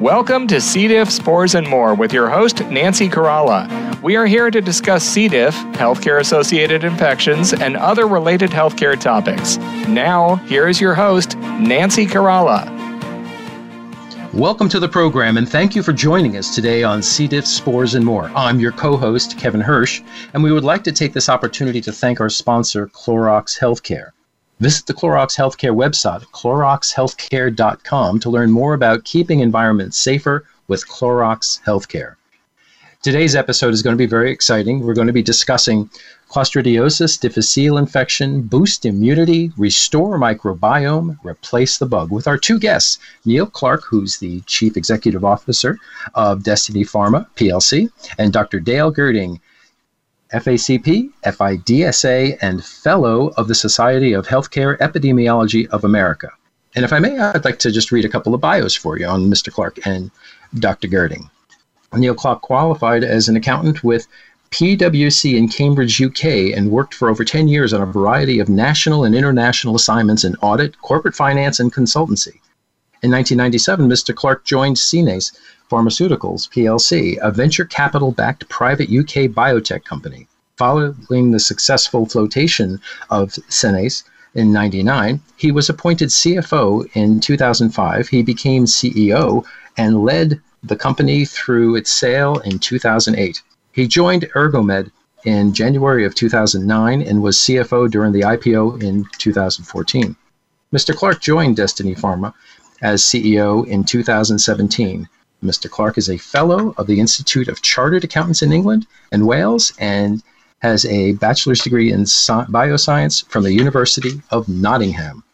Welcome to C. diff, spores, and more with your host, Nancy Caralla. We are here to discuss C. diff, healthcare associated infections, and other related healthcare topics. Now, here is your host, Nancy Caralla. Welcome to the program, and thank you for joining us today on C. diff, spores, and more. I'm your co host, Kevin Hirsch, and we would like to take this opportunity to thank our sponsor, Clorox Healthcare. Visit the Clorox Healthcare website, cloroxhealthcare.com, to learn more about keeping environments safer with Clorox Healthcare. Today's episode is going to be very exciting. We're going to be discussing Clostridioides difficile infection, boost immunity, restore microbiome, replace the bug with our two guests, Neil Clark, who's the Chief Executive Officer of Destiny Pharma PLC, and Dr. Dale Gerding, FACP, FIDSA, and Fellow of the Society of Healthcare Epidemiology of America. And if I may, I'd like to just read a couple of bios for you on Mr. Clark and Dr. Gerding. Neil Clark qualified as an accountant with PwC in Cambridge, UK, and worked for over 10 years on a variety of national and international assignments in audit, corporate finance, and consultancy. In 1997, Mr. Clark joined Cenes Pharmaceuticals plc, a venture capital backed private UK biotech company. Following the successful flotation of Cenes in 99, he was appointed CFO in 2005. He became CEO and led the company through its sale in 2008. He joined Ergomed in January of 2009 and was CFO during the IPO in 2014. Mr. Clark joined Destiny Pharma as CEO in 2017. Mr. Clark is a fellow of the Institute of Chartered Accountants in England and Wales and has a bachelor's degree in bioscience from the University of Nottingham.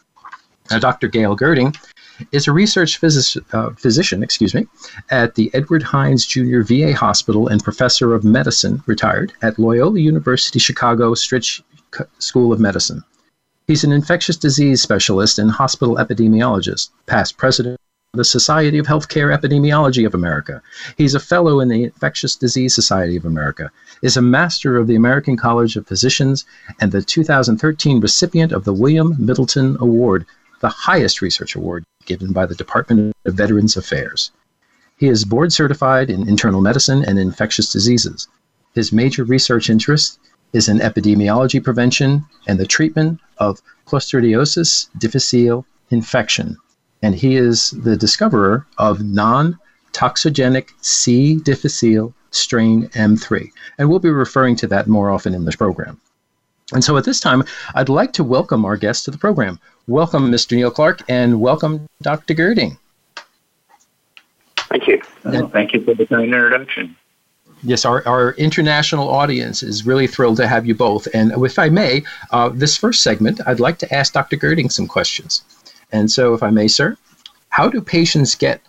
Now, Dr. Gail Gerding is a research physic, uh, physician, excuse me, at the Edward Hines Jr. VA Hospital and professor of medicine, retired at Loyola University Chicago Stritch School of Medicine. He's an infectious disease specialist and hospital epidemiologist, past president the Society of Healthcare Epidemiology of America. He's a fellow in the Infectious Disease Society of America, is a master of the American College of Physicians, and the 2013 recipient of the William Middleton Award, the highest research award given by the Department of Veterans Affairs. He is board certified in internal medicine and infectious diseases. His major research interest is in epidemiology prevention and the treatment of Clostridioides difficile infection. And he is the discoverer of non toxigenic C. difficile strain M3. And we'll be referring to that more often in this program. And so at this time, I'd like to welcome our guest to the program. Welcome, Mr. Neil Clark, and welcome, Dr. Gerding. Thank you. Oh, thank you for the kind introduction. Yes, our, our international audience is really thrilled to have you both. And if I may, uh, this first segment, I'd like to ask Dr. Gerding some questions. And so, if I may, sir, how do patients get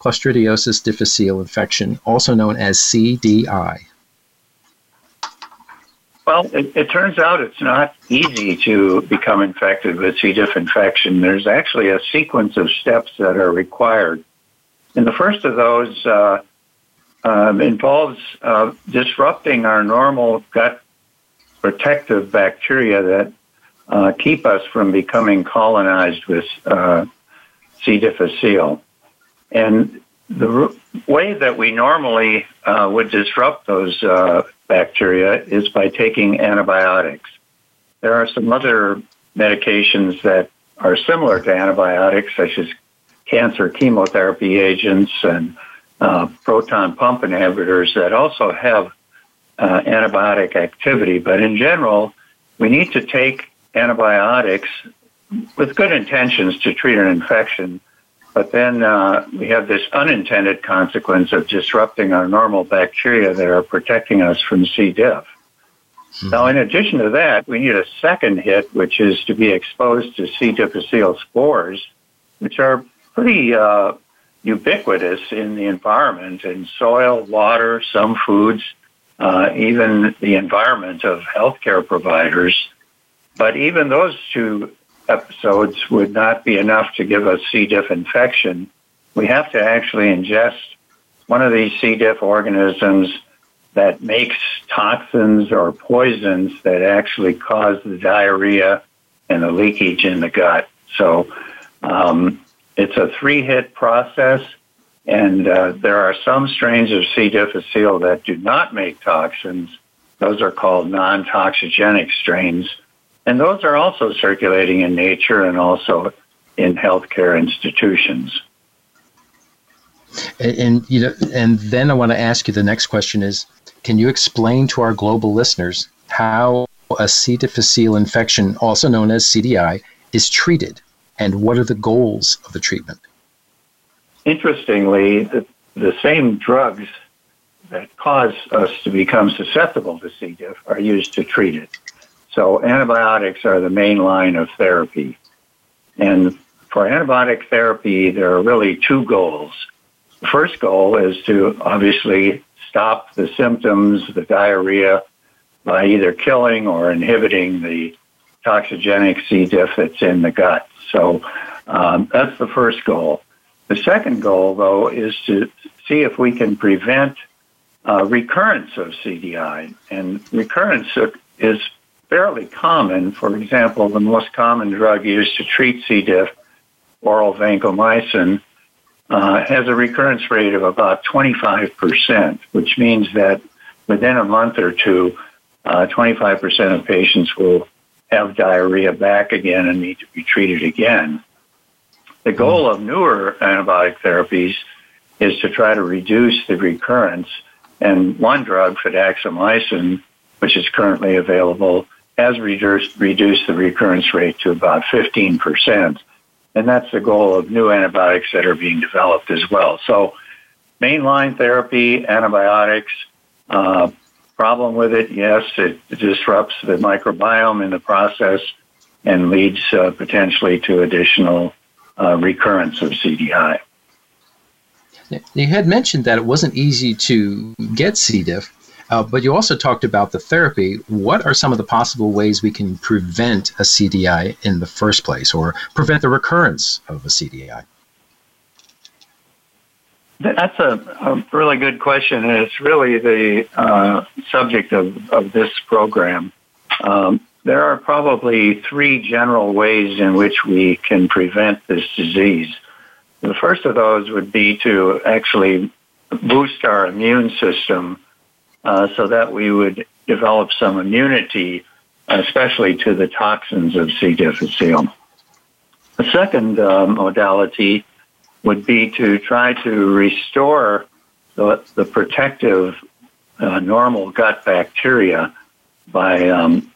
Clostridioides difficile infection, also known as CDI? Well, it, it, turns out it's not easy to become infected with C. diff infection. There's actually a sequence of steps that are required. And the first of those uh, um, involves uh, disrupting our normal gut protective bacteria that uh, keep us from becoming colonized with uh, C. difficile. And the way that we normally uh, would disrupt those uh, bacteria is by taking antibiotics. There are some other medications that are similar to antibiotics, such as cancer chemotherapy agents and uh, proton pump inhibitors that also have uh, antibiotic activity. But in general, we need to take antibiotics with good intentions to treat an infection. But then uh, we have this unintended consequence of disrupting our normal bacteria that are protecting us from C. diff. Mm-hmm. Now, in addition to that, we need a second hit, which is to be exposed to C. difficile spores, which are pretty uh, ubiquitous in the environment, in soil, water, some foods, uh, even the environment of healthcare providers. But even those two episodes would not be enough to give us C. diff infection. We have to actually ingest one of these C. diff organisms that makes toxins or poisons that actually cause the diarrhea and the leakage in the gut. So um, it's a three hit process. And uh, there are some strains of C. difficile that do not make toxins. Those are called non toxigenic strains. And those are also circulating in nature and also in healthcare institutions. And, and, you know, and then I want to ask you the next question is: Can you explain to our global listeners how a C. difficile infection, also known as CDI, is treated, and what are the goals of the treatment? Interestingly, the, the same drugs that cause us to become susceptible to C. diff are used to treat it. So antibiotics are the main line of therapy. And for antibiotic therapy, there are really two goals. The first goal is to obviously stop the symptoms, the diarrhea, by either killing or inhibiting the toxigenic C. diff that's in the gut. So um, that's the first goal. The second goal, though, is to see if we can prevent uh, recurrence of CDI. And recurrence is fairly common. For example, the most common drug used to treat C. diff, oral vancomycin, uh, has a recurrence rate of about 25%, which means that within a month or two, uh, 25% of patients will have diarrhea back again and need to be treated again. The goal of newer antibiotic therapies is to try to reduce the recurrence. And one drug, fidaxomicin, which is currently available, has reduced, reduced the recurrence rate to about 15%. And that's the goal of new antibiotics that are being developed as well. So, mainline therapy, antibiotics, uh, problem with it, yes, it disrupts the microbiome in the process and leads uh, potentially to additional uh, recurrence of CDI. You had mentioned that it wasn't easy to get C. diff, uh, but you also talked about the therapy. What are some of the possible ways we can prevent a CDI in the first place or prevent the recurrence of a CDI? That's a, a, really good question, and it's really the uh, subject of, of this program. Um, there are probably three general ways in which we can prevent this disease. The first of those would be to actually boost our immune system uh, so that we would develop some immunity, especially to the toxins of C. difficile. The second uh, modality would be to try to restore the, the protective uh, normal gut bacteria by um,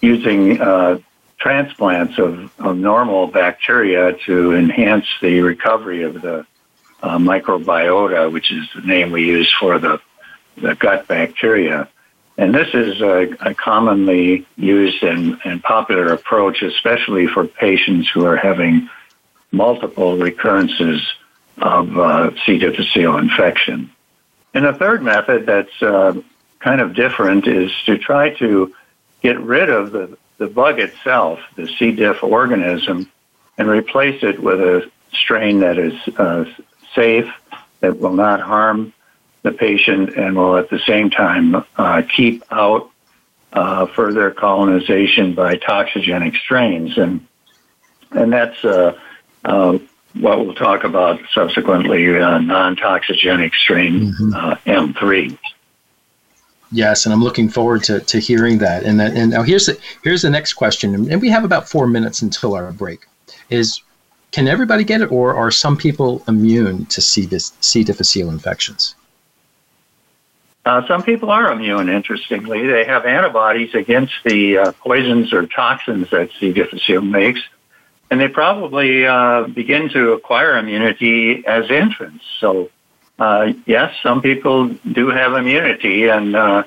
using uh, transplants of, of, normal bacteria to enhance the recovery of the uh, microbiota, which is the name we use for the, the gut bacteria. And this is a, a commonly used and, and popular approach, especially for patients who are having multiple recurrences of uh, C. difficile infection. And a third method that's uh, kind of different is to try to get rid of the, the bug itself, the C. diff organism, and replace it with a strain that is uh, safe, that will not harm the patient, and will at the same time uh, keep out uh, further colonization by toxigenic strains. And, and that's uh, uh, what we'll talk about subsequently, uh, non-toxigenic strain mm-hmm. uh, M3. Yes, and I'm looking forward to, to hearing that. And that, and now here's the here's the next question, and we have about four minutes until our break. Is can everybody get it, or are some people immune to C, C. difficile infections? Uh, some people are immune. Interestingly, they have antibodies against the uh, poisons or toxins that C. difficile makes and they probably uh, begin to acquire immunity as infants. So, uh, yes, some people do have immunity, and uh,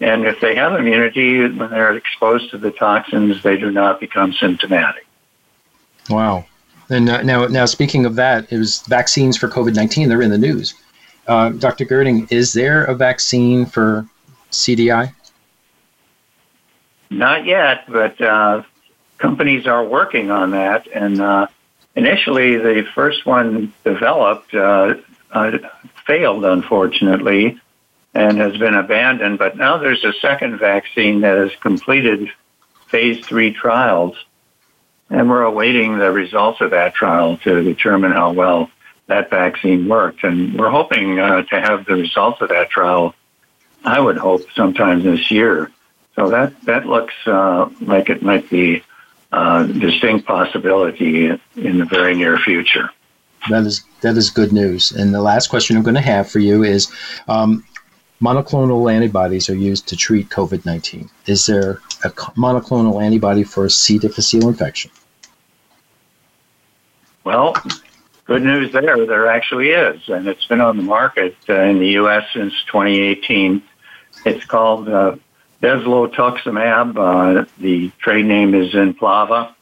and if they have immunity when they're exposed to the toxins, they do not become symptomatic. Wow. And uh, now, now speaking of that, it was vaccines for COVID nineteen. They're in the news. Uh, Dr. Gerding, is there a vaccine for CDI? Not yet, but uh, companies are working on that. And uh, initially, the first one developed uh, uh, failed, unfortunately, and has been abandoned. But now there's a second vaccine that has completed phase three trials, and we're awaiting the results of that trial to determine how well that vaccine worked. And we're hoping uh, to have the results of that trial, I would hope, sometime this year. So that, that looks uh, like it might be a distinct possibility in the very near future. That is that is good news. And the last question I'm going to have for you is, um, monoclonal antibodies are used to treat COVID-19. Is there a monoclonal antibody for C. difficile infection? Well, good news there. There actually is, and it's been on the market uh, in the U.S. since 2018. It's called uh, Bezlotoxumab. Uh, the trade name is Zinplava,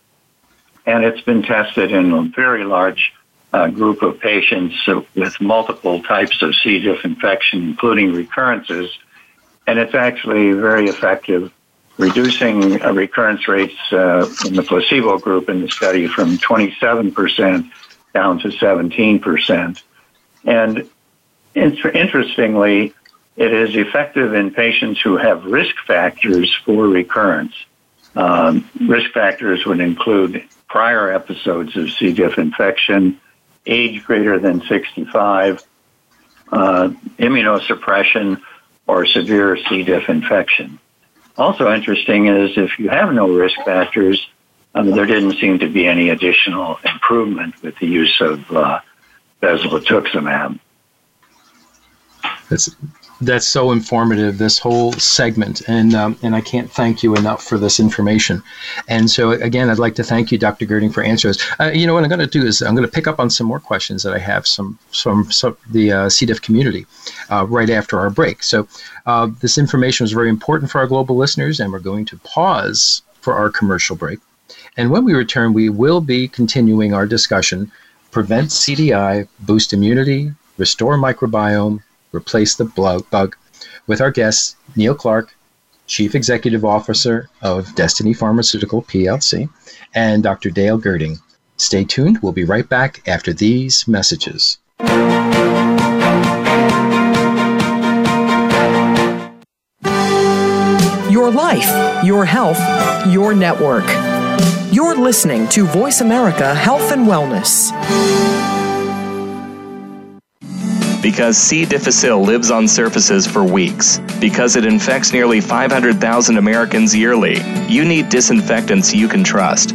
and it's been tested in a very large uh, group of patients with multiple types of C. diff infection, including recurrences, and it's actually very effective reducing uh, recurrence rates uh, in the placebo group in the study from 27% down to 17%. And interestingly, it is effective in patients who have risk factors for recurrence. Um, risk factors would include prior episodes of C. diff infection, age greater than 65, uh, immunosuppression, or severe C. diff infection. Also interesting is if you have no risk factors, um, there didn't seem to be any additional improvement with the use of uh. That's that's so informative. This whole segment, and um, and I can't thank you enough for this information. And so again, I'd like to thank you, Dr. Gerding, for answers. Uh, you know what I'm going to do is I'm going to pick up on some more questions that I have some from the uh, community uh, right after our break. So uh, this information was very important for our global listeners, and we're going to pause for our commercial break. And when we return, we will be continuing our discussion: prevent CDI, boost immunity, restore microbiome replace the bug with our guest, Neil Clark, Chief Executive Officer of Destiny Pharmaceutical PLC, and Dr. Dale Gerding. Stay tuned. We'll be right back after these messages. Your life, your health, your network. You're listening to Voice America Health and Wellness. because C. difficile lives on surfaces for weeks. Because it infects nearly 500,000 Americans yearly, you need disinfectants you can trust.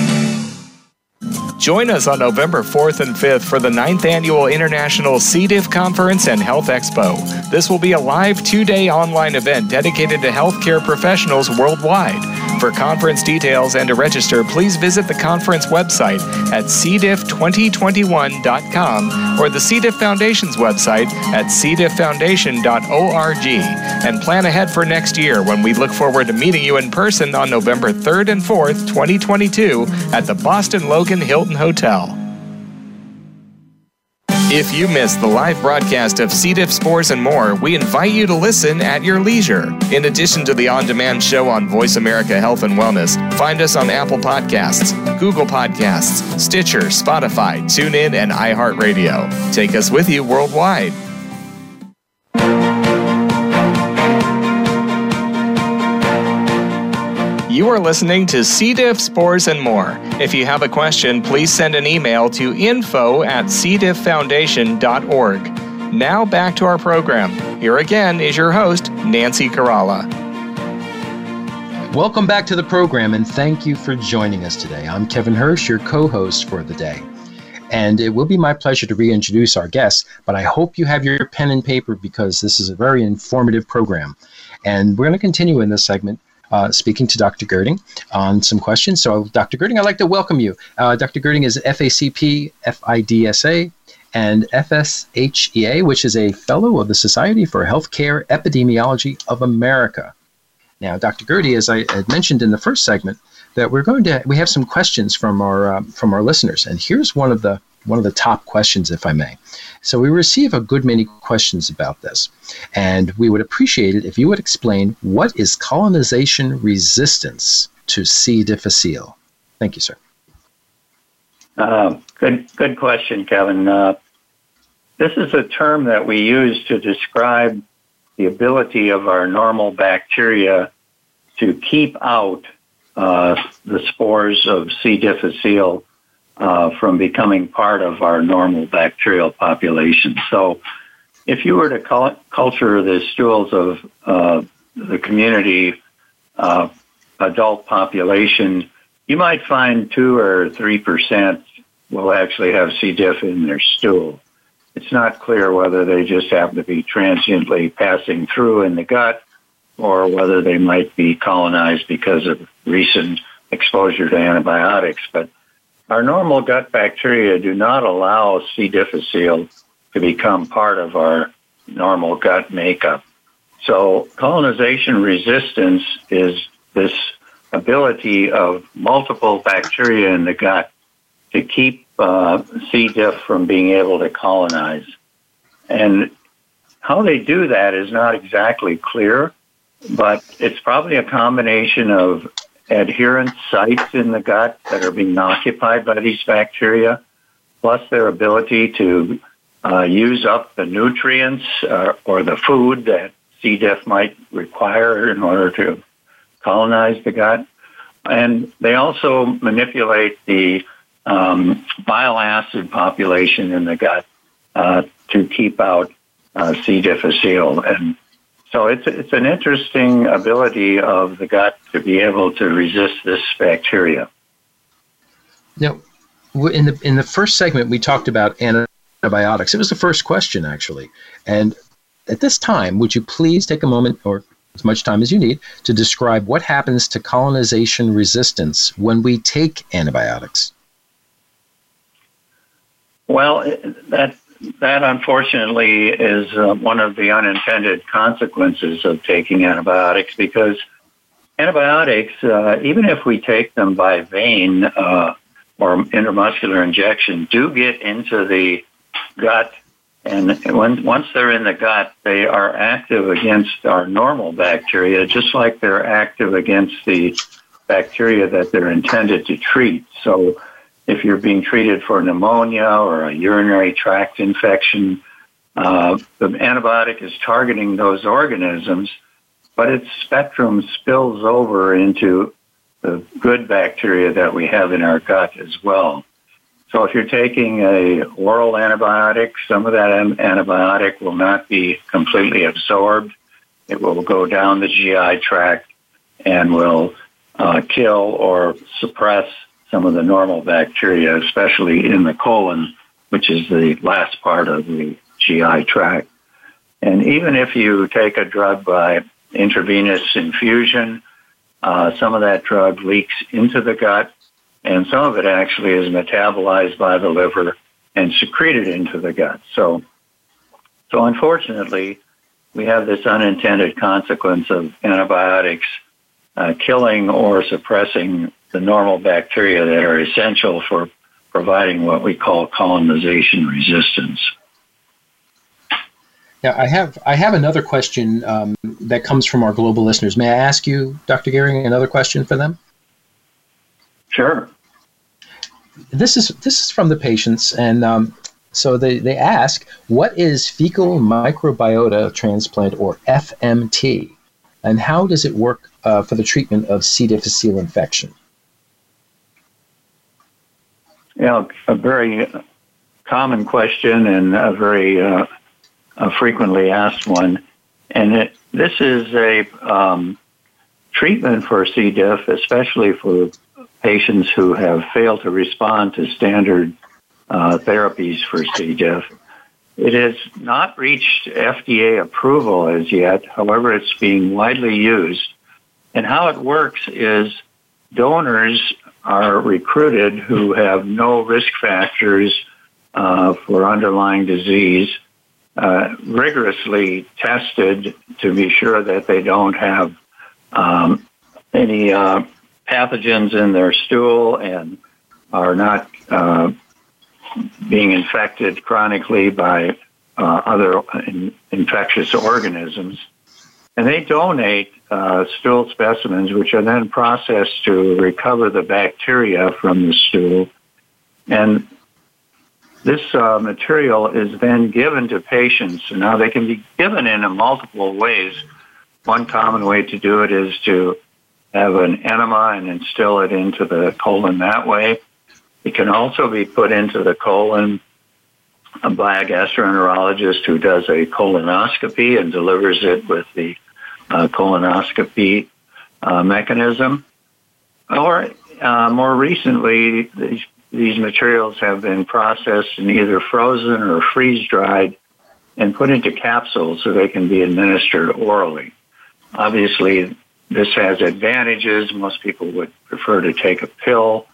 Join us on November 4th and 5th for the 9th Annual International C. diff Conference and Health Expo. This will be a live two day online event dedicated to healthcare professionals worldwide. For conference details and to register, please visit the conference website at cdiff2021.com or the C. diff Foundation's website at cdifffoundation.org and plan ahead for next year when we look forward to meeting you in person on November 3rd and 4th, 2022 at the Boston Logan Hilton Hotel. If you missed the live broadcast of C. diff spores and more, we invite you to listen at your leisure. In addition to the on demand show on Voice America Health and Wellness, find us on Apple Podcasts, Google Podcasts, Stitcher, Spotify, TuneIn, and iHeartRadio. Take us with you worldwide. You are listening to C. diff, spores, and more. If you have a question, please send an email to info at cdifffoundation.org. Now back to our program. Here again is your host, Nancy Caralla. Welcome back to the program, and thank you for joining us today. I'm Kevin Hirsch, your co host for the day. And it will be my pleasure to reintroduce our guests, but I hope you have your pen and paper because this is a very informative program. And we're going to continue in this segment uh, speaking to Dr. Gerding on some questions. So, Dr. Gerding, I'd like to welcome you. Uh, Dr. Gerding is FACP, FIDSA, and FSHEA, which is a fellow of the Society for Healthcare Epidemiology of America. Now, Dr. Gerding, as I had mentioned in the first segment, that we're going to we have some questions from our uh, from our listeners, and here's one of the one of the top questions, if I may. So we receive a good many questions about this, and we would appreciate it if you would explain what is colonization resistance to C. difficile. Thank you, sir. Uh, good, good question, Kevin. Uh, this is a term that we use to describe the ability of our normal bacteria to keep out uh, the spores of C. difficile uh, from becoming part of our normal bacterial population. So, if you were to culture the stools of uh, the community uh, adult population, you might find two or three percent will actually have C. diff in their stool. It's not clear whether they just happen to be transiently passing through in the gut or whether they might be colonized because of recent exposure to antibiotics. But our normal gut bacteria do not allow C. difficile to become part of our normal gut makeup. So colonization resistance is this ability of multiple bacteria in the gut to keep uh, C. diff from being able to colonize. And how they do that is not exactly clear, but it's probably a combination of adherent sites in the gut that are being occupied by these bacteria, plus their ability to uh, use up the nutrients uh, or the food that C. diff might require in order to colonize the gut. And they also manipulate the um, bile acid population in the gut uh, to keep out uh, C. difficile. And so it's, it's an interesting ability of the gut to be able to resist this bacteria. Now, in the, in the first segment, we talked about antibiotics. It was the first question, actually. And at this time, would you please take a moment or as much time as you need to describe what happens to colonization resistance when we take antibiotics? Well, that that unfortunately is uh, one of the unintended consequences of taking antibiotics because antibiotics, uh, even if we take them by vein uh, or intramuscular injection, do get into the gut. And when, once they're in the gut, they are active against our normal bacteria, just like they're active against the bacteria that they're intended to treat. So if you're being treated for pneumonia or a urinary tract infection, uh, the antibiotic is targeting those organisms, but its spectrum spills over into the good bacteria that we have in our gut as well. So if you're taking a oral antibiotic, some of that antibiotic will not be completely absorbed. It will go down the GI tract and will uh, kill or suppress some of the normal bacteria, especially in the colon, which is the last part of the GI tract. And even if you take a drug by intravenous infusion, uh, some of that drug leaks into the gut, and some of it actually is metabolized by the liver and secreted into the gut. So, so unfortunately, we have this unintended consequence of antibiotics uh, killing or suppressing the normal bacteria that are essential for providing what we call colonization resistance. Now, I have I have another question um, that comes from our global listeners. May I ask you, Dr. Gerding, another question for them? Sure. This is this is from the patients, and um, so they, they ask, what is fecal microbiota transplant or FMT, and how does it work uh, for the treatment of C. difficile infection? You a very common question and a very uh, a frequently asked one. And it, this is a um, treatment for C. diff, especially for patients who have failed to respond to standard uh, therapies for C. diff. It has not reached FDA approval as yet. However, it's being widely used. And how it works is donors are recruited who have no risk factors uh, for underlying disease, uh, rigorously tested to be sure that they don't have um, any uh, pathogens in their stool and are not uh, being infected chronically by uh, other in- infectious organisms. And they donate uh, stool specimens, which are then processed to recover the bacteria from the stool. And this uh, material is then given to patients. Now, they can be given in multiple ways. One common way to do it is to have an enema and instill it into the colon that way. It can also be put into the colon by a gastroenterologist who does a colonoscopy and delivers it with the uh, colonoscopy uh, mechanism. Or uh, more recently, these, these materials have been processed and either frozen or freeze dried and put into capsules so they can be administered orally. Obviously, this has advantages. Most people would prefer to take a pill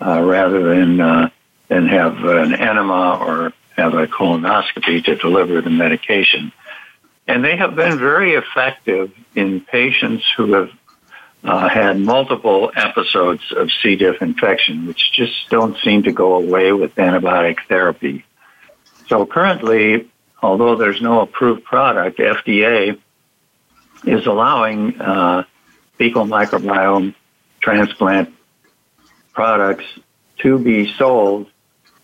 uh, rather than uh, than have an enema or have a colonoscopy to deliver the medication. And they have been very effective in patients who have uh, had multiple episodes of C. diff infection, which just don't seem to go away with antibiotic therapy. So currently, although there's no approved product, FDA is allowing uh, fecal microbiome transplant products to be sold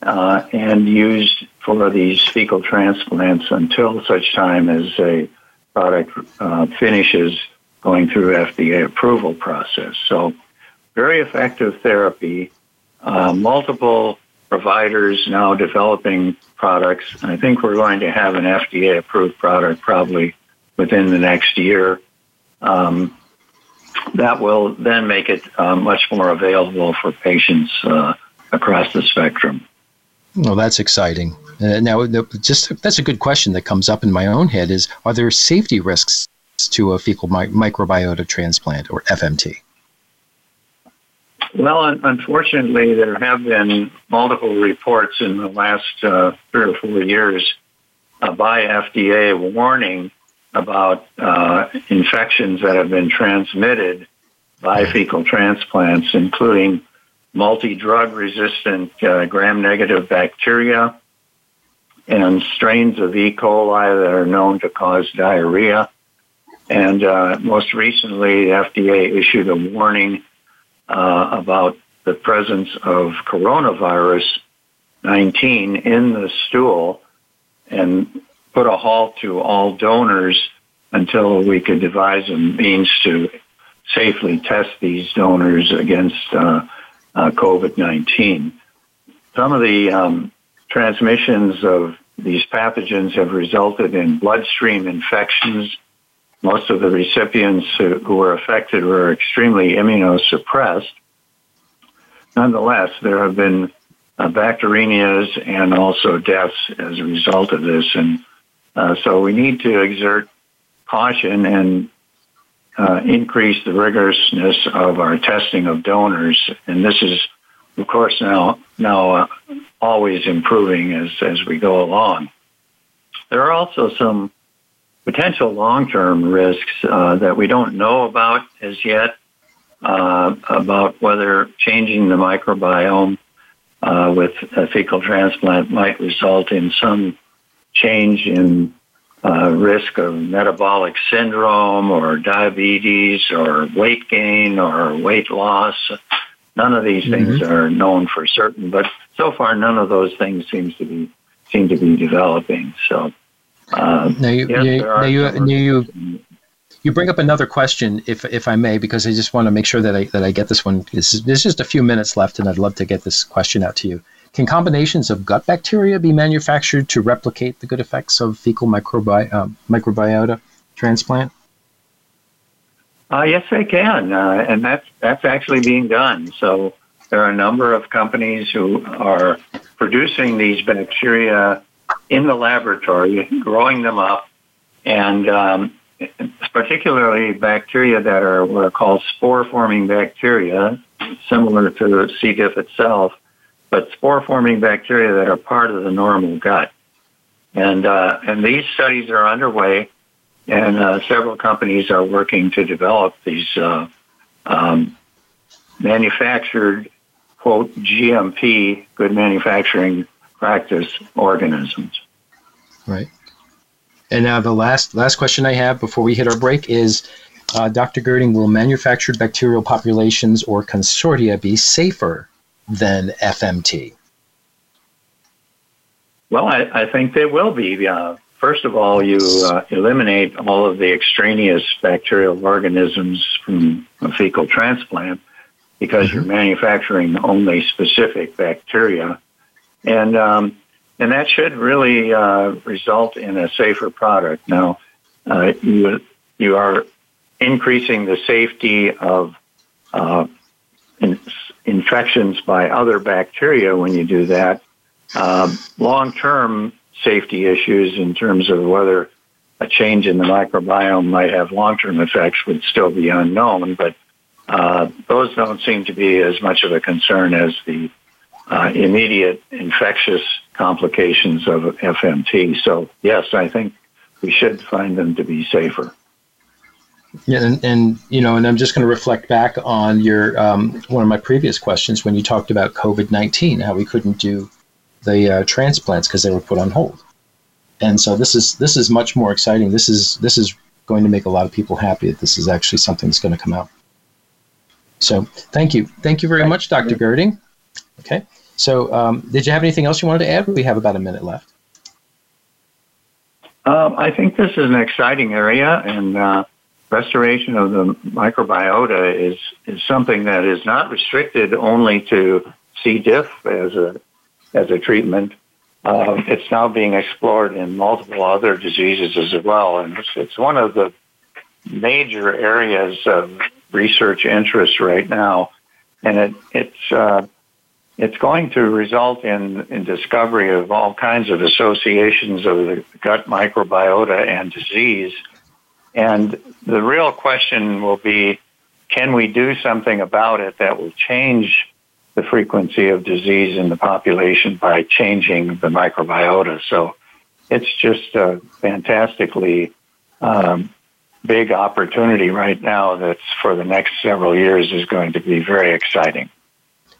uh, and used for these fecal transplants until such time as a product uh, finishes going through FDA approval process. So, very effective therapy. Uh, multiple providers now developing products. I think we're going to have an FDA approved product probably within the next year. Um, that will then make it uh, much more available for patients uh, across the spectrum. Well, that's exciting. Uh, now, just that's a good question that comes up in my own head: is are there safety risks to a fecal mi- microbiota transplant or FMT? Well, unfortunately, there have been multiple reports in the last uh, three or four years uh, by FDA warning about uh, infections that have been transmitted by fecal transplants, including multi drug resistant uh, gram negative bacteria and strains of E. coli that are known to cause diarrhea. And uh, most recently, the FDA issued a warning uh, about the presence of coronavirus 19 in the stool and put a halt to all donors until we could devise a means to safely test these donors against uh, uh, COVID 19. Some of the um, transmissions of these pathogens have resulted in bloodstream infections. Most of the recipients who, who were affected were extremely immunosuppressed. Nonetheless, there have been uh, bacteremias and also deaths as a result of this. And uh, so we need to exert caution and uh, increase the rigorousness of our testing of donors. And this is, of course, now now uh, always improving as as we go along. There are also some potential long-term risks uh, that we don't know about as yet uh, about whether changing the microbiome uh, with a fecal transplant might result in some change in uh, risk of metabolic syndrome or diabetes or weight gain or weight loss. None of these mm-hmm. things are known for certain, but so far none of those things seems to be seem to be developing. So uh, now you, yes, you, now you, now you, you bring up another question, if if I may, because I just want to make sure that I that I get this one. This there's just a few minutes left, and I'd love to get this question out to you. Can combinations of gut bacteria be manufactured to replicate the good effects of fecal microbi- uh, microbiota transplant? Uh, yes, they can, uh, and that's that's actually being done. So there are a number of companies who are producing these bacteria in the laboratory, growing them up, and um, particularly bacteria that are what are called spore-forming bacteria, similar to C. diff itself, but spore-forming bacteria that are part of the normal gut. And uh, and these studies are underway, and uh, several companies are working to develop these uh, um, manufactured quote GMP good manufacturing practice organisms. Right. And now the last last question I have before we hit our break is, uh, Dr. Gerding, will manufactured bacterial populations or consortia be safer than FMT? Well, I, I think they will be. Uh, first of all, you uh, eliminate all of the extraneous bacterial organisms from a fecal transplant because you're mm-hmm. manufacturing only specific bacteria, and um, and that should really uh, result in a safer product. Now, uh, you you are increasing the safety of uh, in, infections by other bacteria when you do that. Uh, Long term safety issues in terms of whether a change in the microbiome might have long term effects would still be unknown, but uh, those don't seem to be as much of a concern as the uh, immediate infectious complications of FMT. So, yes, I think we should find them to be safer. And, and you know, and I'm just going to reflect back on your um, one of my previous questions when you talked about COVID nineteen, how we couldn't do the uh, transplants because they were put on hold. And so this is this is much more exciting. This is this is going to make a lot of people happy that this is actually something that's going to come out. So thank you, thank you very much, Dr. Gerding. Okay, so um, did you have anything else you wanted to add? We have about a minute left. Um, I think this is an exciting area, and uh, restoration of the microbiota is is something that is not restricted only to C. diff as a as a treatment. Uh, it's now being explored in multiple other diseases as well, and it's, it's one of the major areas of research interest right now, and it, it's uh, it's going to result in, in discovery of all kinds of associations of the gut microbiota and disease and the real question will be, can we do something about it that will change the frequency of disease in the population by changing the microbiota? So it's just a fantastically um, big opportunity right now that's for the next several years is going to be very exciting.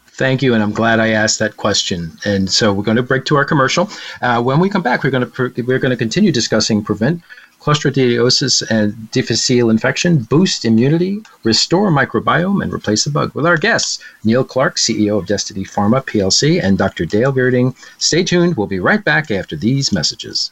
Thank you, and I'm glad I asked that question. And so we're going to break to our commercial. Uh, when we come back, we're going to we're going to continue discussing prevent Clostridioides and difficile infection, boost immunity, restore microbiome, and replace the bug. With our guests, Neil Clark, CEO of Destiny Pharma PLC, and Dr. Dale Gerding. Stay tuned. We'll be right back after these messages.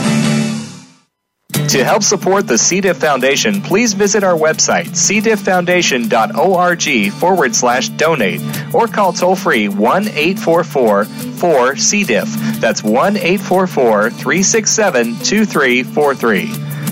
To help support the C. diff Foundation, please visit our website, cdifffoundation.org forward slash donate, or call toll free 1 844 4 C. diff. That's 1 844 367 2343.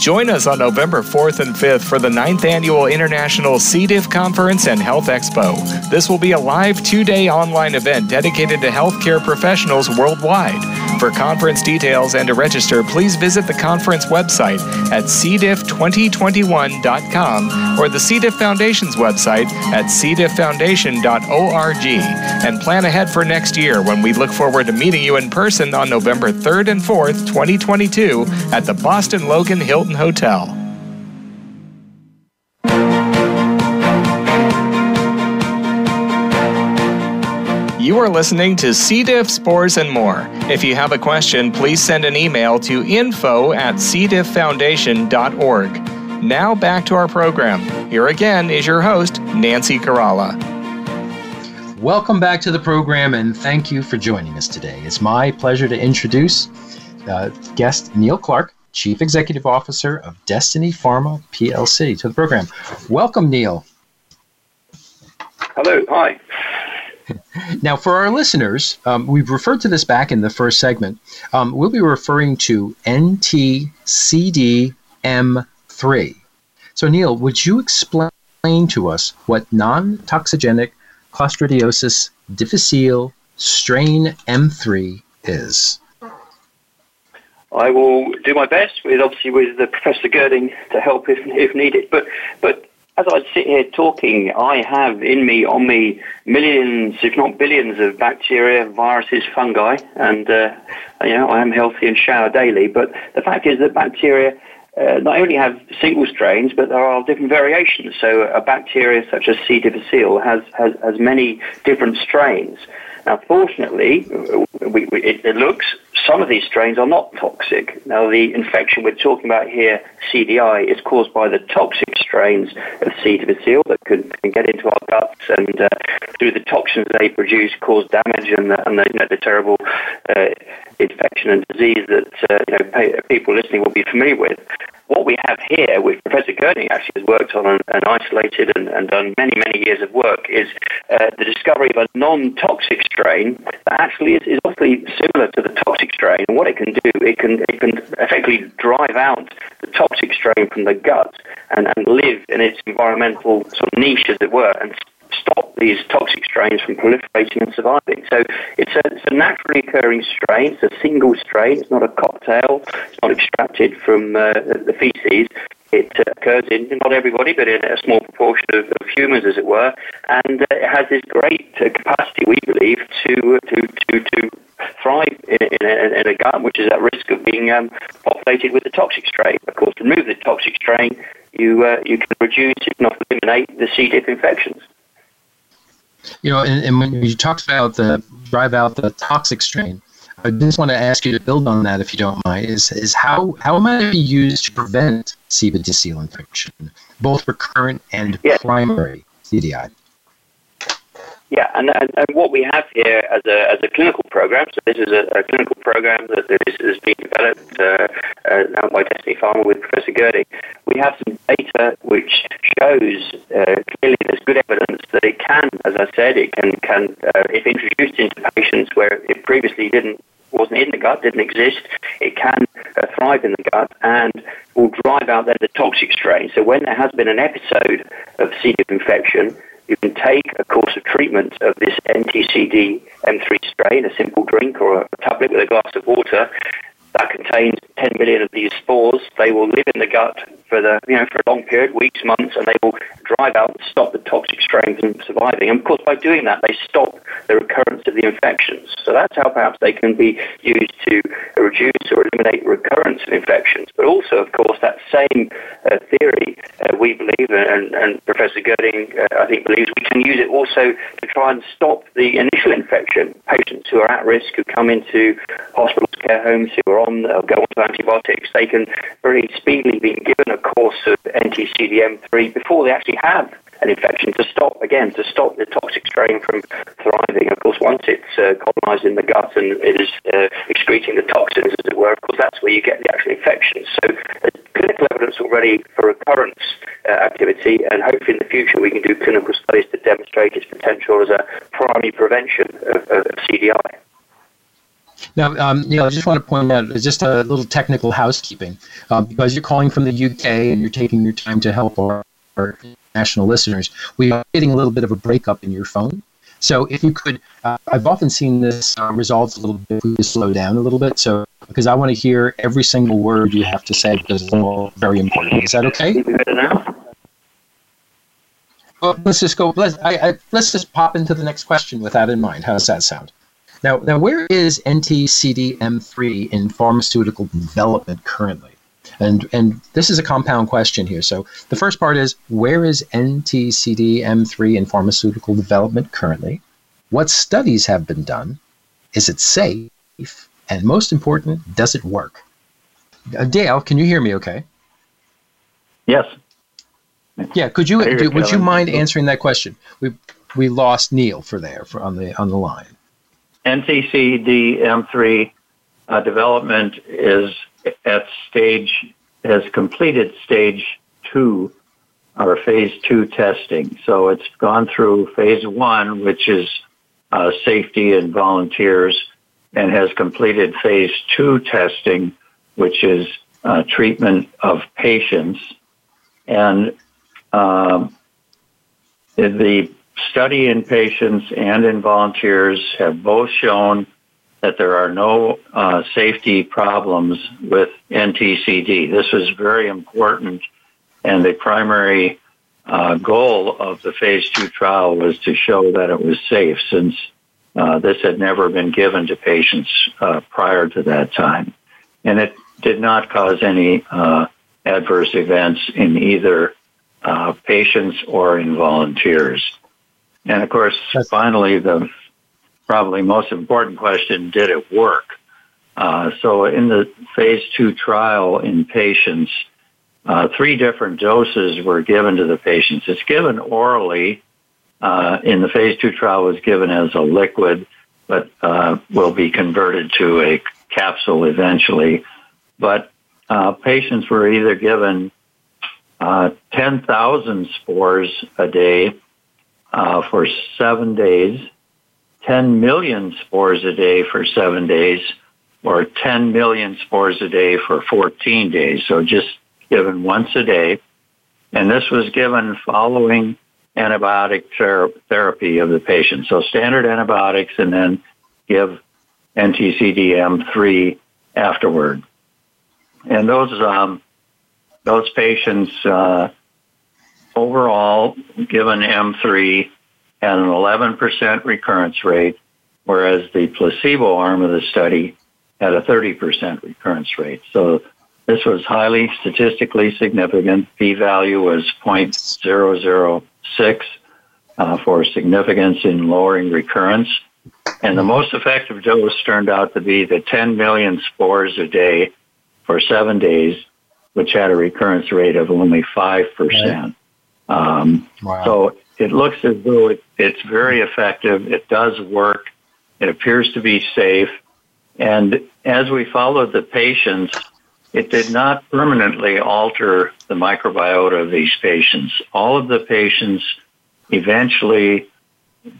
Join us on November 4th and 5th for the 9th Annual International C. diff Conference and Health Expo. This will be a live two day online event dedicated to healthcare professionals worldwide. For conference details and to register, please visit the conference website at cdiff2021.com or the C. diff Foundation's website at cdifffoundation.org and plan ahead for next year when we look forward to meeting you in person on November 3rd and 4th, 2022 at the Boston Logan Hilton Hotel. Are listening to C. diff, spores, and more. If you have a question, please send an email to info at cdifffoundation.org. Now back to our program. Here again is your host, Nancy Caralla. Welcome back to the program and thank you for joining us today. It's my pleasure to introduce uh, guest Neil Clark, Chief Executive Officer of Destiny Pharma PLC, to the program. Welcome, Neil. Hello, hi. Now, for our listeners, um, we've referred to this back in the first segment. Um, we'll be referring to NTCDM3. So, Neil, would you explain to us what non toxigenic Clostridioides difficile strain M3 is? I will do my best with obviously with the Professor Gerding to help if, if needed. But but as I sit here talking, I have in me, on me, millions, if not billions, of bacteria, viruses, fungi, and uh, you know I am healthy and shower daily. But the fact is that bacteria uh, not only have single strains, but there are different variations. So a bacteria such as C. difficile has, has, has many different strains. Now, fortunately, we, we, it, it, looks some of these strains are not toxic. Now, the infection we're talking about here, CDI, is caused by the toxic strains of C. difficile that can, can get into our guts and, uh, through the toxins they produce, cause damage and, the, and the, you know, the terrible uh, infection and disease that uh, you know people listening will be familiar with. What we have here, which Professor Gerding actually has worked on and, and isolated and, and, done many, many years of work, is uh, the discovery of a non-toxic strain that actually is, is awfully similar to the toxic strain. And what it can do, it can it can effectively drive out the toxic strain from the gut and, and live in its environmental sort of niche, as it were, and stop these toxic strains from proliferating and surviving. So it's a, it's a naturally occurring strain. It's a single strain. It's not a cocktail. It's not extracted from uh, the feces. It uh, occurs in not everybody, but in a small proportion of, of humans, as it were, and uh, it has this great uh, capacity, we believe, to uh, to to to thrive in, in, a, in, a, gut which is at risk of being um, populated with the toxic strain. Of course, remove the toxic strain, you uh, you can reduce, if not eliminate, the C. diff infections. You know, and, and when you talked about the drive out the toxic strain, I just want to ask you to build on that, if you don't mind. Is is how how might it be used to prevent C. difficile infection, both recurrent and yes. primary CDI? Yeah, and, and, and, what we have here as a, as a clinical program, so this is a, a clinical program that is, is being developed uh, uh, by Destiny Pharma with Professor Gerding. We have some data which shows uh, clearly there's good evidence that it can, as I said, it can, can uh, if introduced into patients where it previously didn't wasn't in the gut, didn't exist, it can uh, thrive in the gut and will drive out then the toxic strain. So when there has been an episode of C. diff infection, you can take a course of treatment of this NTCD M3 strain, a simple drink or a tablet with a glass of water, that contains 10 million of these spores. They will live in the gut for the you know for a long period, weeks, months, and they will drive out and stop the toxic strains from surviving. And of course, by doing that, they stop the recurrence of the infections. So that's how perhaps they can be used to reduce or eliminate recurrence of infections. But also, of course, that same uh, theory, uh, we believe, and, and Professor Gerding, uh, I think, believes we can use it also to try and stop the initial infection. Patients who are at risk, who come into hospitals, care homes, who are on go on to antibiotics, they can very speedily be given a course of NTCDM3 before they actually have an infection to stop, again, to stop the toxic strain from thriving. Of course, once it's uh, colonized in the gut and it is uh, excreting the toxins, as it were, of course, that's where you get the actual infection. So there's clinical evidence already for recurrence uh, activity, and hopefully in the future we can do clinical studies to demonstrate its potential as a primary prevention of, of CDI. Now, um, Neil, I just want to point out just a little technical housekeeping uh, because you're calling from the UK and you're taking your time to help our, our national listeners. We are getting a little bit of a breakup in your phone. So if you could, uh, I've often seen this uh, resolved a little bit. We slow down a little bit, so because I want to hear every single word you have to say because it's all very important. Is that okay? Well, let's just go. Let's I, I, let's just pop into the next question with that in mind. How does that sound? Now, now where is NTCDM3 in pharmaceutical development currently? And, and this is a compound question here. So the first part is where is NTCDM3 in pharmaceutical development currently? What studies have been done? Is it safe? And most important, does it work? Uh, Dale, can you hear me okay? Yes. Yeah, could you, do, would you mind answering that question? We, we lost Neil for there for on the on the line. NTCD M3 uh, development is at stage has completed stage two or phase two testing. So it's gone through phase one, which is uh, safety and volunteers, and has completed phase two testing, which is uh, treatment of patients. And um, the study in patients and in volunteers have both shown that there are no uh, safety problems with NTCD. This was very important, and the primary uh, goal of the phase two trial was to show that it was safe since uh, this had never been given to patients uh, prior to that time. And it did not cause any uh, adverse events in either uh, patients or in volunteers. And of course, finally, the probably most important question, did it work? Uh, so in the phase two trial in patients, uh, three different doses were given to the patients. It's given orally. Uh, in the phase two trial was given as a liquid, but uh, will be converted to a capsule eventually. But uh, patients were either given uh, 10,000 spores a day for seven days, 10 million spores a day for seven days or 10 million spores a day for 14 days. So just given once a day. And this was given following antibiotic ter- therapy of the patient. So standard antibiotics and then give NTCDM3 afterward. And those, um, those patients, uh, overall given M3 had an 11% recurrence rate, whereas the placebo arm of the study had a 30% recurrence rate. So this was highly statistically significant. P value was 0.006 uh, for significance in lowering recurrence. And the most effective dose turned out to be the 10 million spores a day for seven days, which had a recurrence rate of only 5%. Um, wow. So it looks as though it, it's very effective. It does work. It appears to be safe. And as we followed the patients, it did not permanently alter the microbiota of these patients. All of the patients eventually,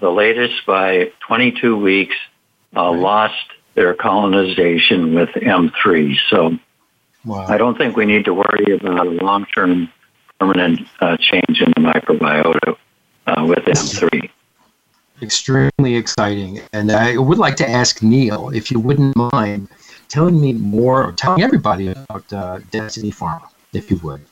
the latest by 22 weeks, uh, lost their colonization with M3. So wow. I don't think we need to worry about a long-term permanent uh, change in the microbiota uh, with M3. Extremely exciting. And I would like to ask Neil, if you wouldn't mind, telling me more, telling everybody about uh, Destiny Pharma, if you would.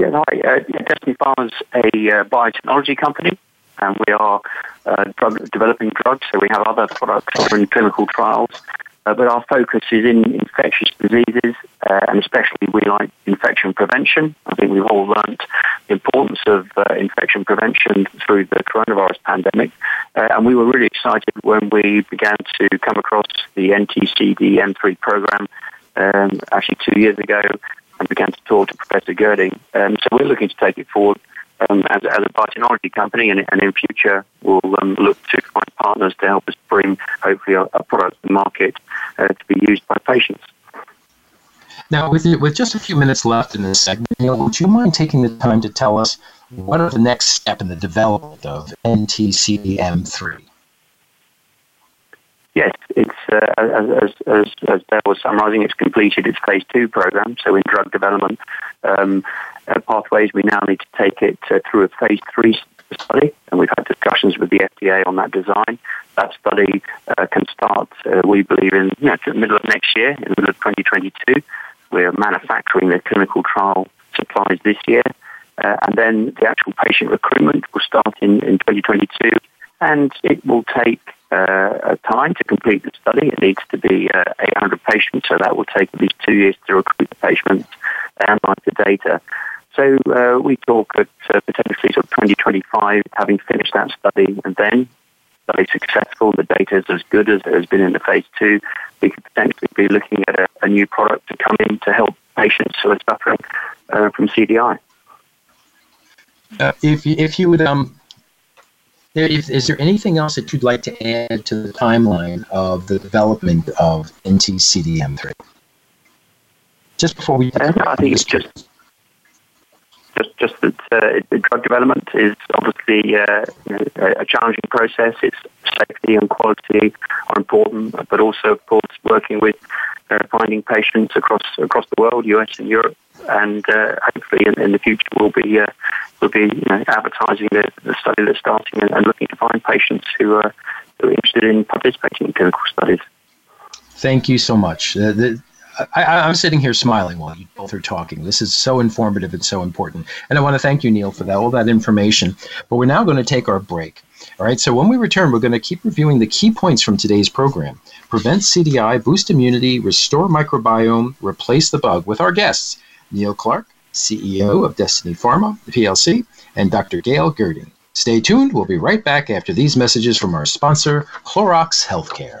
Yeah, hi. Uh, Destiny Pharma is a uh, biotechnology company, and we are uh, drug, developing drugs. So we have other products that are in clinical trials uh, but our focus is in infectious diseases, uh, and especially we like infection prevention. I think we've all learnt the importance of uh, infection prevention through the coronavirus pandemic, uh, and we were really excited when we began to come across the NTCD M3 program um, actually two years ago and began to talk to Professor Gerding. Um, so we're looking to take it forward um, as, as, a biotechnology company, and, and in future we'll um, look to find partners to help us bring hopefully a, a product to market uh, to be used by patients. Now, with, with just a few minutes left in this segment, Neil, would you mind taking the time to tell us what are the next step in the development of NTCM3? Yes, it's uh, as, as, as Dale was summarising, it's completed its phase two program. So in drug development um, uh, pathways, we now need to take it uh, through a phase three study, and we've had discussions with the FDA on that design. That study uh, can start, uh, we believe, in you know, the middle of next year, in the middle of 2022. We're manufacturing the clinical trial supplies this year, uh, and then the actual patient recruitment will start in, in 2022, and it will take uh, time to complete the study. It needs to be uh, 800 patients, so that will take at least two years to recruit the patients and analyze the data. So uh, we talk at uh, potentially sort of 2025, having finished that study, and then study successful, the data is as good as it has been in the phase two, we could potentially be looking at a, a new product to come in to help patients who are suffering uh, from CDI. Uh, if, if you would um, Is there anything else that you'd like to add to the timeline of the development of NTCDM3? Just before we. I think it's just just just that uh, drug development is obviously uh, you know, a challenging process. Its safety and quality are important, but also, of course, working with uh, finding patients across across the world, US and Europe, and uh, hopefully in, in, the future we'll be uh, we'll be you know, advertising the, the, study that's starting and, and, looking to find patients who are, who are interested in participating in clinical studies. Thank you so much. Uh, the, I, am sitting here smiling while you both are talking. This is so informative and so important. And I want to thank you, Neil, for that, all that information. But we're now going to take our break. All right, so when we return, we're going to keep reviewing the key points from today's program prevent CDI, boost immunity, restore microbiome, replace the bug with our guests, Neil Clark, CEO of Destiny Pharma PLC, and Dr. Dale Gerding. Stay tuned. We'll be right back after these messages from our sponsor, Clorox Healthcare.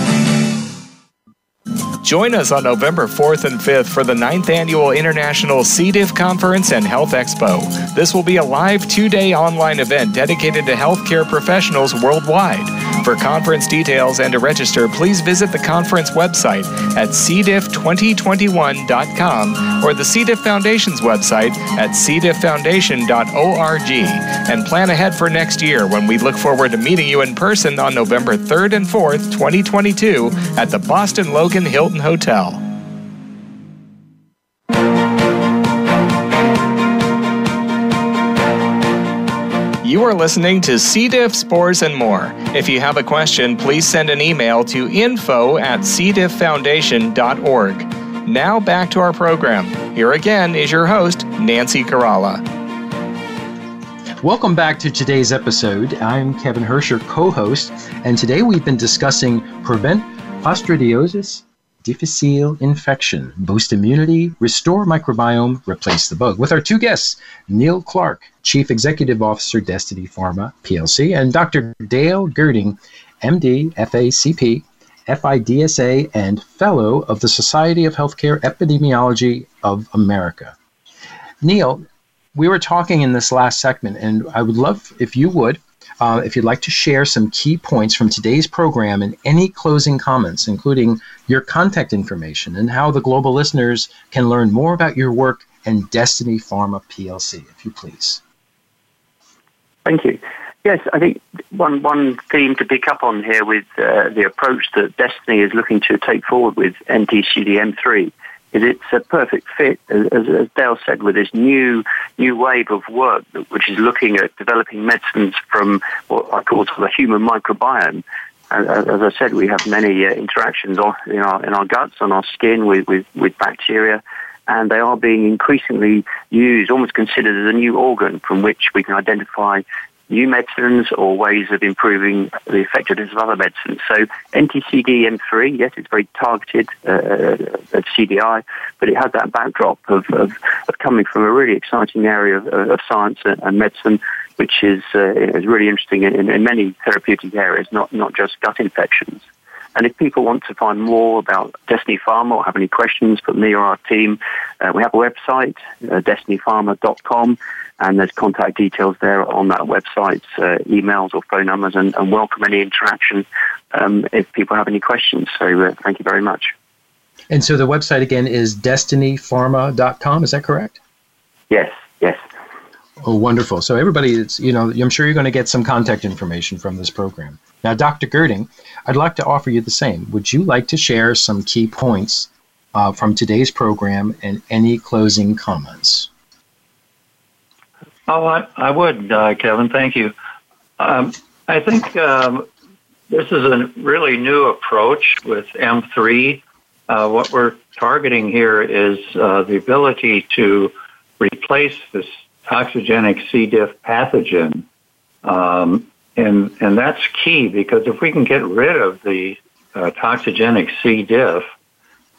Join us on November 4th and 5th for the 9th Annual International C. diff Conference and Health Expo. This will be a live two day online event dedicated to healthcare professionals worldwide. For conference details and to register, please visit the conference website at cdiff2021.com or the C. diff Foundation's website at cdifffoundation.org and plan ahead for next year when we look forward to meeting you in person on November 3rd and 4th, 2022 at the Boston Logan Hilton Hotel. You are listening to C. diff, spores, and more. If you have a question, please send an email to info at cdifffoundation.org. Now back to our program. Here again is your host, Nancy Caralla. Welcome back to today's episode. I'm Kevin Hersher, co host, and today we've been discussing prevent Clostridioides difficile infection, boost immunity, restore microbiome, replace the bug. With our two guests, Neil Clark, Chief Executive Officer, Destiny Pharma PLC, and Dr. Dale Gerding, MD, FACP, FIDSA, and Fellow of the Society of Healthcare Epidemiology of America. Neil, we were talking in this last segment, and I would love if you would uh, if you'd like to share some key points from today's program and any closing comments, including your contact information and how the global listeners can learn more about your work and Destiny Pharma PLC, if you please. Thank you. Yes, I think one one theme to pick up on here with uh, the approach that Destiny is looking to take forward with NTCDM3 is it's a perfect fit, as, as Dale said, with this new new wave of work which is looking at developing medicines from what I call the human microbiome. As, as I said, we have many uh, interactions in our in our guts, on our skin with, with, with bacteria, and they are being increasingly used, almost considered as a new organ from which we can identify new medicines or ways of improving the effectiveness of other medicines. So NTCDM3, yes, it's very targeted uh, at CDI, but it has that backdrop of, of, of, coming from a really exciting area of, of science and, medicine, which is, uh, is really interesting in, in many therapeutic areas, not, not just gut infections. And if people want to find more about Destiny Pharma or have any questions for me or our team, uh, we have a website, uh, destinypharma.com, and there's contact details there on that website, uh, emails or phone numbers, and, and welcome any interaction um, if people have any questions. So uh, thank you very much. And so the website again is destinypharma.com. Is that correct? Yes, yes. Oh, wonderful. So everybody, it's, you know, I'm sure you're going to get some contact information from this program. Now, Dr. Gerding, I'd like to offer you the same. Would you like to share some key points uh, from today's program and any closing comments. Oh, I, I would, uh, Kevin. Thank you. Um, I think um, this is a really new approach with M3. Uh, what we're targeting here is uh, the ability to replace this toxigenic C. diff pathogen. Um, and, and that's key because if we can get rid of the uh, toxigenic C. diff,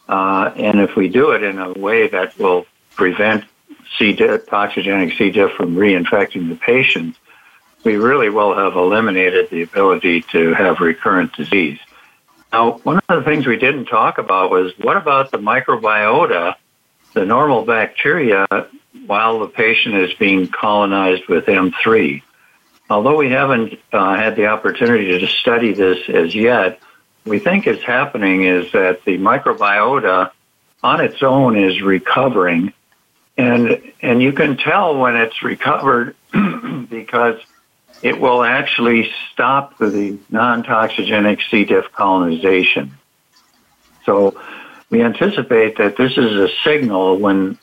uh, and if we do it in a way that will prevent C. diff, toxigenic C. diff from reinfecting the patient, we really will have eliminated the ability to have recurrent disease. Now, one of the things we didn't talk about was what about the microbiota, the normal bacteria, while the patient is being colonized with M3? Although we haven't uh, had the opportunity to study this as yet, we think is happening is that the microbiota on its own is recovering and and you can tell when it's recovered because it will actually stop the non-toxigenic C. diff colonization. So we anticipate that this is a signal when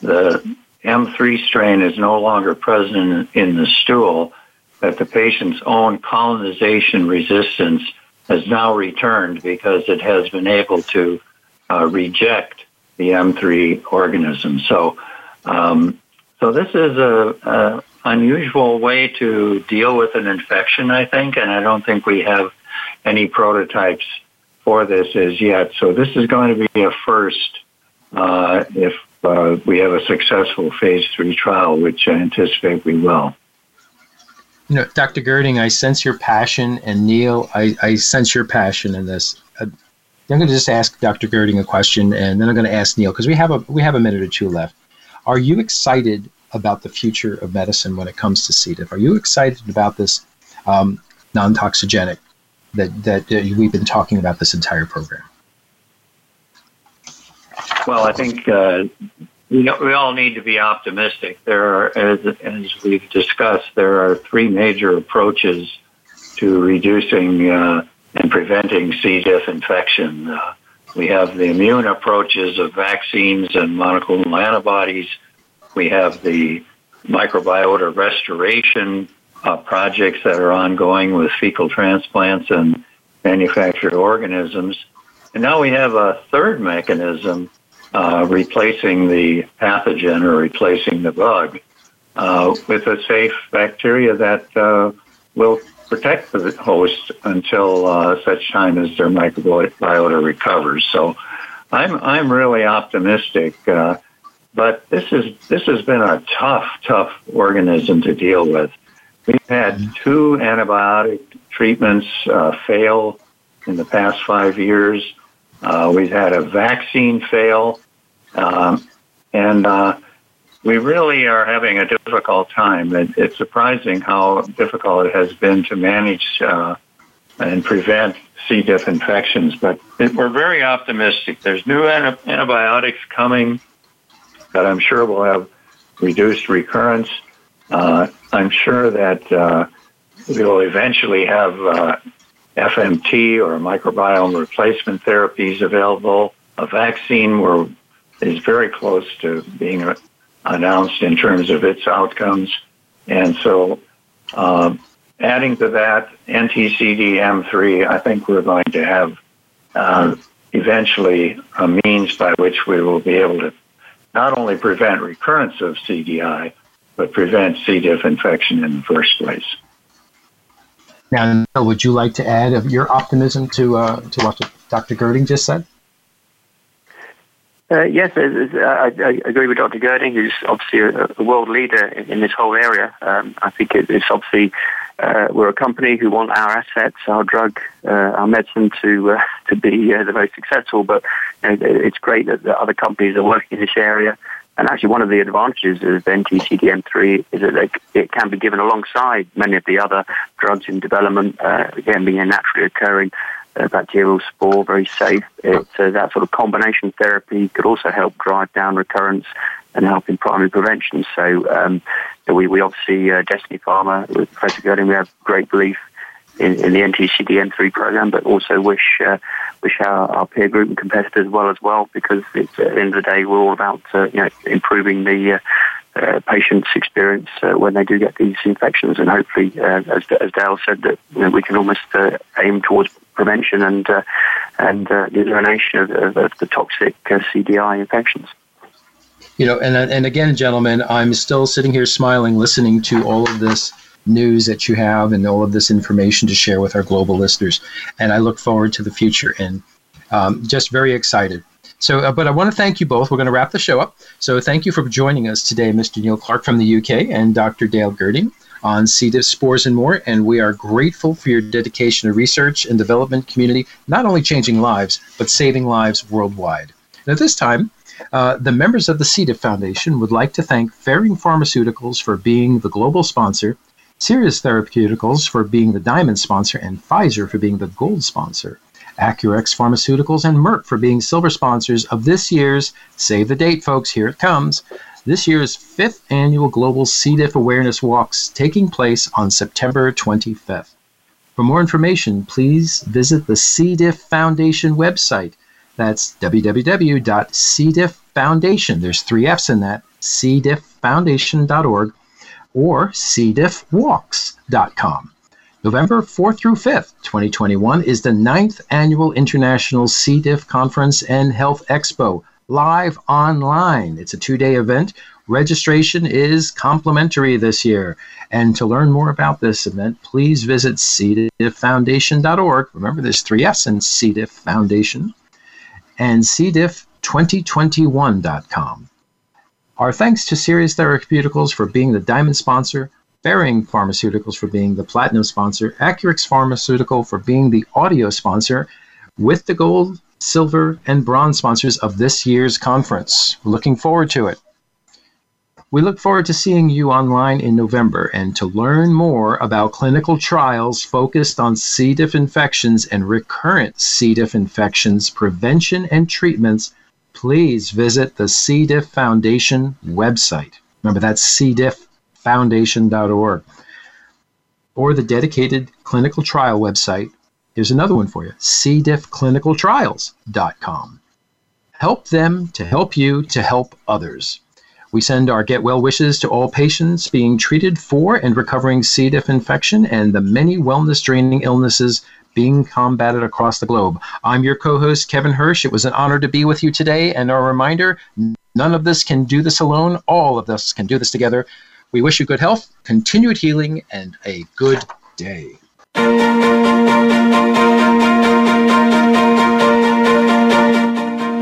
the M3 strain is no longer present in the stool that the patient's own colonization resistance has now returned because it has been able to uh, reject the M3 organism. So, um, so this is a, a, unusual way to deal with an infection, I think, and I don't think we have any prototypes for this as yet. So this is going to be a first uh, if uh, we have a successful phase three trial, which I anticipate we will. You know, Dr. Gerding, I sense your passion, and Neil, I, I sense your passion in this. Uh, I'm going to just ask Dr. Gerding a question, and then I'm going to ask Neil because we have a we have a minute or two left. Are you excited about the future of medicine when it comes to C. diff? Are you excited about this um, non-toxigenic that that uh, we've been talking about this entire program? Well, I think uh, we, we all need to be optimistic. There are, as, as we've discussed, there are three major approaches to reducing uh, and preventing C. diff infection. Uh, we have the immune approaches of vaccines and monoclonal antibodies we have the microbiota restoration uh, projects that are ongoing with fecal transplants and manufactured organisms. And now we have a third mechanism uh, replacing the pathogen or replacing the bug uh, with a safe bacteria that uh, will protect the host until uh, such time as their microbiota recovers. So I'm, I'm really optimistic. Uh, but this is this has been a tough, tough organism to deal with. We've had mm-hmm. two antibiotic treatments uh, fail in the past five years. Uh, we've had a vaccine fail, um, and uh, we really are having a difficult time. It, it's surprising how difficult it has been to manage uh, and prevent C. diff infections. But it, we're very optimistic. There's new antibiotics coming that I'm sure will have reduced recurrence. Uh, I'm sure that uh, we will eventually have uh, FMT or microbiome replacement therapies available. A vaccine were, is very close to being uh, announced in terms of its outcomes. And so, uh, adding to that NTCDM3, I think we're going to have uh, eventually a means by which we will be able to not only prevent recurrence of CDI, but prevent C. diff infection in the first place. Now, would you like to add your optimism to uh, to what Dr. Gerding just said? Uh, yes, I, I, agree with Dr. Gerding, who's obviously a, a world leader in, in, this whole area. Um, I think it, it's obviously uh, we're a company who want our assets, our drug, uh, our medicine to uh, to be uh, the most successful. But you know, it's great that, that, other companies are working in this area. And actually, one of the advantages of NTCDM3 is that it can be given alongside many of the other drugs in development. Uh, again, being a naturally occurring uh, bacterial spore, very safe. It, that sort of combination therapy could also help drive down recurrence and help in primary prevention. So um, we, we obviously, uh, Destiny Pharma, with Professor Gerding, we have great belief in, in the NTCDM3 program, but also wish uh, wish our, our, peer group and competitors well as well, because at the end of the day, we're all about uh, you know improving the uh, uh, patient's experience uh, when they do get these infections, and hopefully, uh, as, as Dale said, that you know, we can almost aim towards prevention and and the elimination of, of, of, the toxic CDI infections. You know, and and again, gentlemen, I'm still sitting here smiling, listening to all of this news that you have and all of this information to share with our global listeners. And I look forward to the future and um, just very excited. So, uh, but I want to thank you both. We're going to wrap the show up. So, thank you for joining us today, Mr. Neil Clark from the UK and Dr. Dale Gerding on C. diff spores and more. And we are grateful for your dedication to research and development community, not only changing lives, but saving lives worldwide. And at this time, uh, the members of the C. diff Foundation would like to thank Ferring Pharmaceuticals for being the global sponsor, Seres Therapeutics for being the diamond sponsor, and Pfizer for being the gold sponsor. Acurx Pharmaceuticals, and Merck for being silver sponsors of this year's, save the date, folks, here it comes, this year's fifth annual Global C. diff Awareness Walks taking place on September 25th. For more information, please visit the C. diff Foundation website. That's www.cdifffoundation. There's three F's in that, cdifffoundation.org or cdiffwalks.com. November 4th through 5th, 2021, is the ninth annual International C. diff Conference and Health Expo, live online. It's a two day event. Registration is complimentary this year. And to learn more about this event, please visit cdifffoundation.org. Remember, there's three S in C. diff Foundation and cdiff2021.com. Our thanks to Seres Therapeutics for being the diamond sponsor Ferring Pharmaceuticals for being the platinum sponsor, Acurx Pharmaceutical for being the audio sponsor, with the gold, silver, and bronze sponsors of this year's conference. looking forward to it. We look forward to seeing you online in November and to learn more about clinical trials focused on C. diff infections and recurrent C. diff infections, prevention and treatments. Please visit the C. diff Foundation website. Remember, that's cdifffoundation.org. Or the dedicated clinical trial website. Here's another one for you cdiffclinicaltrials.com. Help them to help you to help others. We send our get well wishes to all patients being treated for and recovering C. diff infection and the many wellness draining illnesses being combated across the globe. I'm your co host, Kevin Hirsch. It was an honor to be with you today. And a reminder none of this can do this alone, all of us can do this together. We wish you good health, continued healing, and a good day.